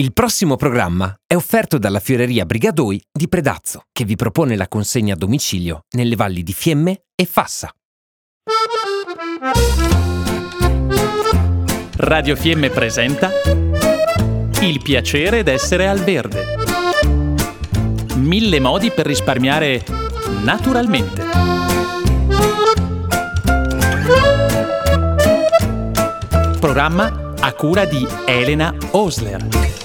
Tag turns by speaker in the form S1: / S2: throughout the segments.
S1: Il prossimo programma è offerto dalla Fioreria Brigadoi di Predazzo, che vi propone la consegna a domicilio nelle valli di Fiemme e Fassa.
S2: Radio Fiemme presenta Il piacere d'essere al verde. Mille modi per risparmiare naturalmente. Programma a cura di Elena Osler.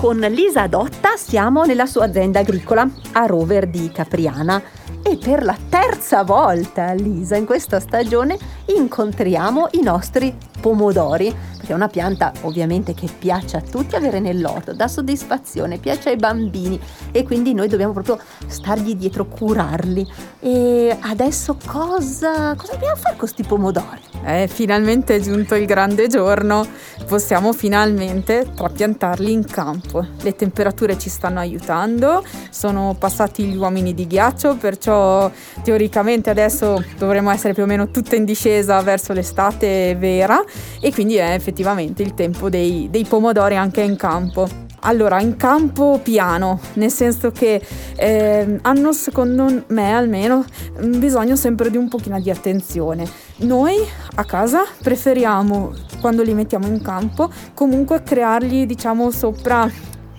S3: Con Lisa Dotta siamo nella sua azienda agricola a Rover di Capriana. E per la terza volta, Lisa, in questa stagione incontriamo i nostri pomodori, perché è una pianta ovviamente che piace a tutti avere nell'orto, dà soddisfazione, piace ai bambini e quindi noi dobbiamo proprio stargli dietro, curarli. E adesso cosa, cosa dobbiamo fare con questi pomodori?
S4: Eh, finalmente è giunto il grande giorno, possiamo finalmente trapiantarli in campo. Le temperature ci stanno aiutando, sono passati gli uomini di ghiaccio, perciò teoricamente adesso dovremo essere più o meno tutte in discesa verso l'estate vera e quindi è effettivamente il tempo dei, dei pomodori anche in campo. Allora, in campo piano, nel senso che eh, hanno secondo me almeno bisogno sempre di un pochino di attenzione. Noi a casa preferiamo, quando li mettiamo in campo, comunque creargli diciamo sopra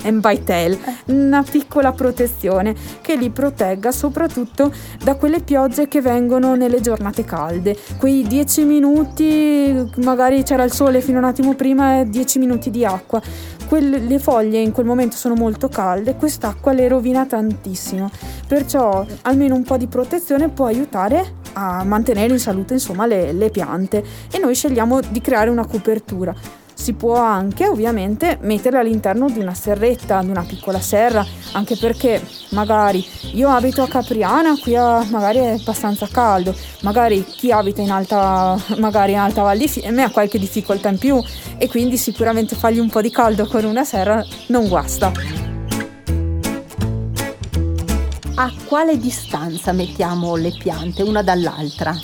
S4: and by tail, una piccola protezione che li protegga soprattutto da quelle piogge che vengono nelle giornate calde. Quei 10 minuti, magari c'era il sole fino a un attimo prima e 10 minuti di acqua. Quelle, le foglie in quel momento sono molto calde, quest'acqua le rovina tantissimo. Perciò almeno un po' di protezione può aiutare a mantenere in salute insomma le, le piante e noi scegliamo di creare una copertura si può anche ovviamente metterla all'interno di una serretta, di una piccola serra, anche perché magari io abito a Capriana, qui a, magari è abbastanza caldo, magari chi abita in alta, magari in alta Val di Fiemme ha qualche difficoltà in più e quindi sicuramente fargli un po' di caldo con una serra non guasta.
S3: A quale distanza mettiamo le piante una dall'altra?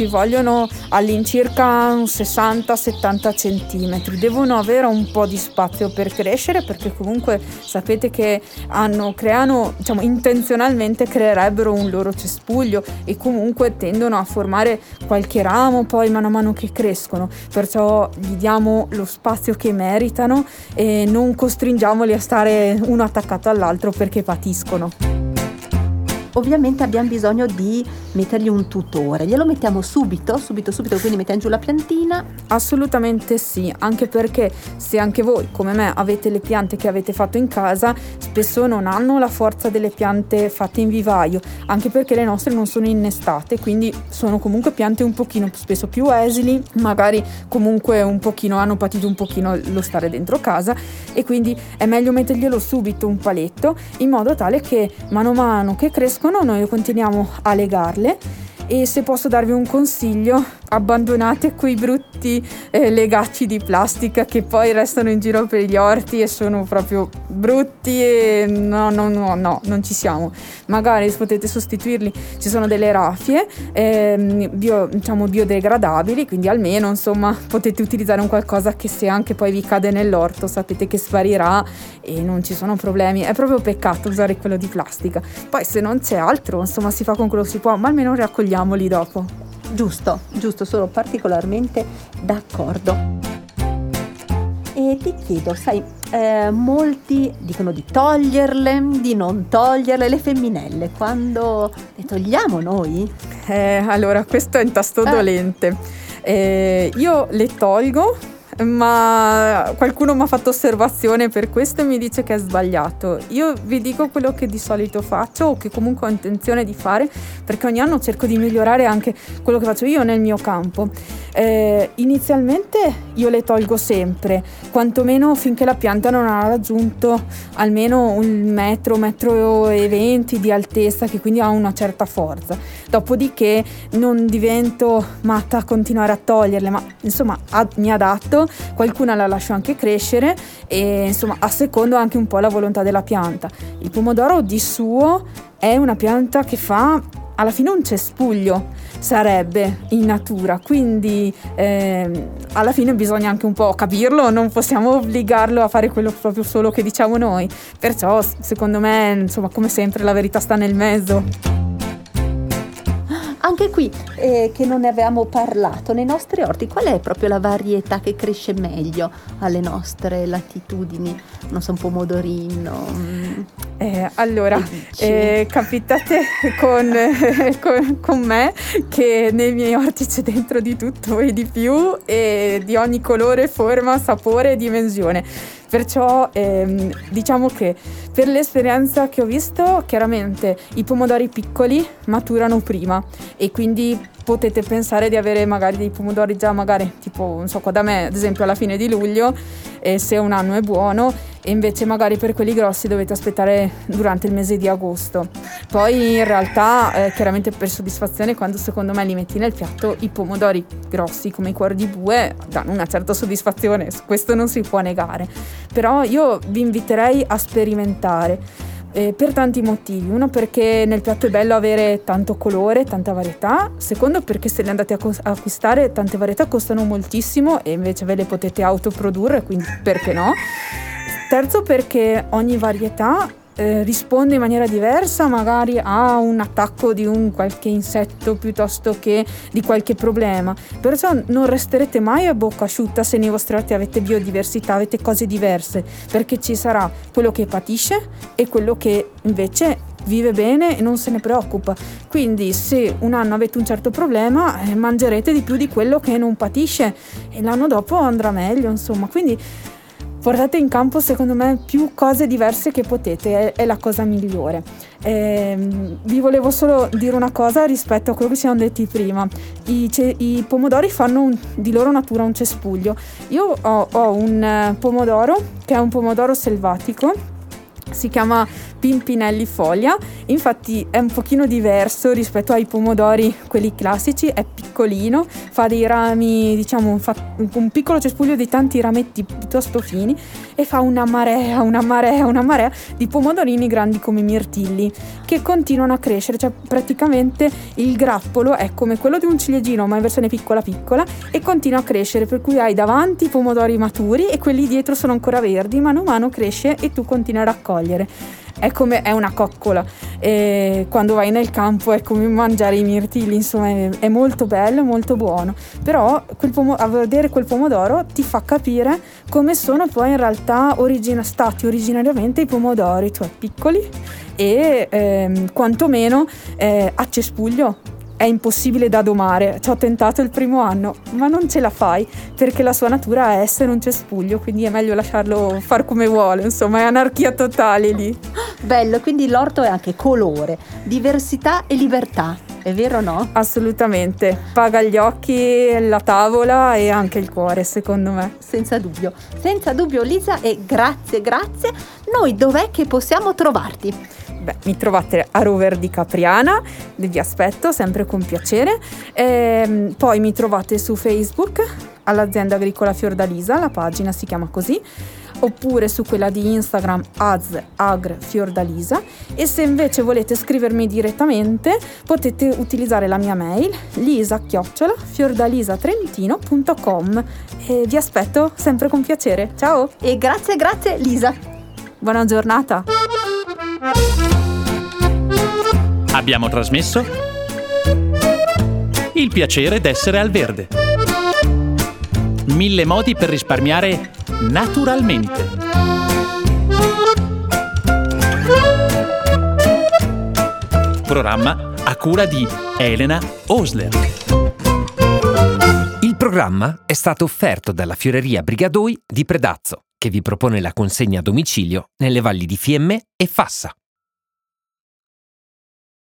S4: Ci vogliono all'incirca 60-70 cm. Devono avere un po' di spazio per crescere perché comunque sapete che hanno, creano, diciamo, intenzionalmente creerebbero un loro cespuglio e comunque tendono a formare qualche ramo poi mano a mano che crescono. Perciò gli diamo lo spazio che meritano e non costringiamoli a stare uno attaccato all'altro perché patiscono
S3: ovviamente abbiamo bisogno di mettergli un tutore. Glielo mettiamo subito, subito, subito, quindi mettiamo giù la piantina?
S4: Assolutamente sì, anche perché se anche voi, come me, avete le piante che avete fatto in casa, spesso non hanno la forza delle piante fatte in vivaio, anche perché le nostre non sono innestate, quindi sono comunque piante un pochino spesso più esili, magari comunque un pochino hanno patito un pochino lo stare dentro casa e quindi è meglio metterglielo subito un paletto in modo tale che mano a mano che crescono noi continuiamo a legarle e se posso darvi un consiglio abbandonate quei brutti eh, legacci di plastica che poi restano in giro per gli orti e sono proprio brutti e no, no, no, no, non ci siamo. Magari potete sostituirli, ci sono delle raffie eh, bio, diciamo biodegradabili, quindi almeno insomma potete utilizzare un qualcosa che se anche poi vi cade nell'orto sapete che sparirà e non ci sono problemi. È proprio peccato usare quello di plastica. Poi se non c'è altro, insomma si fa con quello che si può, ma almeno raccogliamoli dopo.
S3: Giusto, giusto, sono particolarmente d'accordo. E ti chiedo, sai, eh, molti dicono di toglierle, di non toglierle, le femminelle, quando le togliamo noi?
S4: Eh, allora, questo è un tasto eh. dolente. Eh, io le tolgo ma qualcuno mi ha fatto osservazione per questo e mi dice che è sbagliato. Io vi dico quello che di solito faccio o che comunque ho intenzione di fare perché ogni anno cerco di migliorare anche quello che faccio io nel mio campo. Eh, inizialmente io le tolgo sempre, quantomeno finché la pianta non ha raggiunto almeno un metro, metro e venti di altezza, che quindi ha una certa forza. Dopodiché non divento matta a continuare a toglierle, ma insomma mi adatto, qualcuna la lascio anche crescere e insomma a secondo anche un po' la volontà della pianta. Il pomodoro di suo è una pianta che fa alla fine un cespuglio sarebbe in natura, quindi eh, alla fine bisogna anche un po' capirlo, non possiamo obbligarlo a fare quello proprio solo che diciamo noi. Perciò secondo me, insomma, come sempre la verità sta nel mezzo.
S3: Anche qui, eh, che non ne avevamo parlato, nei nostri orti, qual è proprio la varietà che cresce meglio alle nostre latitudini? Non so, un pomodorino.
S4: Eh, allora, eh, capitate con, con, con, me che nei miei orti c'è dentro di tutto e di più e di ogni colore, forma, sapore e dimensione Perciò ehm, diciamo che per l'esperienza che ho visto, chiaramente i pomodori piccoli maturano prima e quindi potete pensare di avere magari dei pomodori già magari tipo, non so, qua da me ad esempio alla fine di luglio e se un anno è buono e invece magari per quelli grossi dovete aspettare durante il mese di agosto. Poi in realtà eh, chiaramente per soddisfazione quando secondo me li metti nel piatto i pomodori grossi come i cuori di bue danno una certa soddisfazione, questo non si può negare. Però io vi inviterei a sperimentare eh, per tanti motivi. Uno perché nel piatto è bello avere tanto colore, tanta varietà. Secondo perché se le andate a co- acquistare tante varietà costano moltissimo e invece ve le potete autoprodurre, quindi perché no? Terzo perché ogni varietà eh, risponde in maniera diversa magari a un attacco di un qualche insetto piuttosto che di qualche problema. Perciò non resterete mai a bocca asciutta se nei vostri orti avete biodiversità, avete cose diverse, perché ci sarà quello che patisce e quello che invece vive bene e non se ne preoccupa. Quindi se un anno avete un certo problema, eh, mangerete di più di quello che non patisce e l'anno dopo andrà meglio, insomma. Quindi portate in campo secondo me più cose diverse che potete, è, è la cosa migliore. Eh, vi volevo solo dire una cosa rispetto a quello che ci siamo detti prima. I, ce- i pomodori fanno un, di loro natura un cespuglio. Io ho, ho un eh, pomodoro che è un pomodoro selvatico si chiama Pimpinelli Foglia, infatti è un pochino diverso rispetto ai pomodori, quelli classici, è piccolino, fa dei rami, diciamo, fa un piccolo cespuglio di tanti rametti piuttosto fini e fa una marea, una marea, una marea di pomodorini grandi come mirtilli che continuano a crescere, cioè praticamente il grappolo è come quello di un ciliegino ma in versione piccola piccola e continua a crescere, per cui hai davanti i pomodori maturi e quelli dietro sono ancora verdi, mano a mano cresce e tu continui a raccogliere è come è una coccola. E quando vai nel campo è come mangiare i mirtilli insomma è, è molto bello molto buono. Però pomo- a vedere quel pomodoro ti fa capire come sono poi in realtà origina- stati originariamente i pomodori cioè piccoli e ehm, quantomeno eh, a cespuglio è impossibile da domare. Ci ho tentato il primo anno, ma non ce la fai perché la sua natura è essere un cespuglio, quindi è meglio lasciarlo far come vuole, insomma, è anarchia totale lì.
S3: Bello, quindi l'orto è anche colore, diversità e libertà. È vero o no?
S4: Assolutamente, paga gli occhi, la tavola e anche il cuore, secondo me.
S3: Senza dubbio, senza dubbio Lisa e grazie, grazie. Noi dov'è che possiamo trovarti?
S4: Beh, mi trovate a Rover di Capriana, vi aspetto sempre con piacere. E, ehm, poi mi trovate su Facebook all'azienda agricola Fiordalisa, la pagina si chiama così, oppure su quella di Instagram azagfiordalisa e se invece volete scrivermi direttamente potete utilizzare la mia mail lisa-fiordalisatrentino.com e vi aspetto sempre con piacere. Ciao!
S3: E grazie, grazie Lisa!
S4: Buona giornata!
S2: Abbiamo trasmesso Il piacere d'essere al verde. Mille modi per risparmiare naturalmente. Programma a cura di Elena Osler.
S1: Il programma è stato offerto dalla Fioreria Brigadoi di Predazzo, che vi propone la consegna a domicilio nelle valli di Fiemme e Fassa.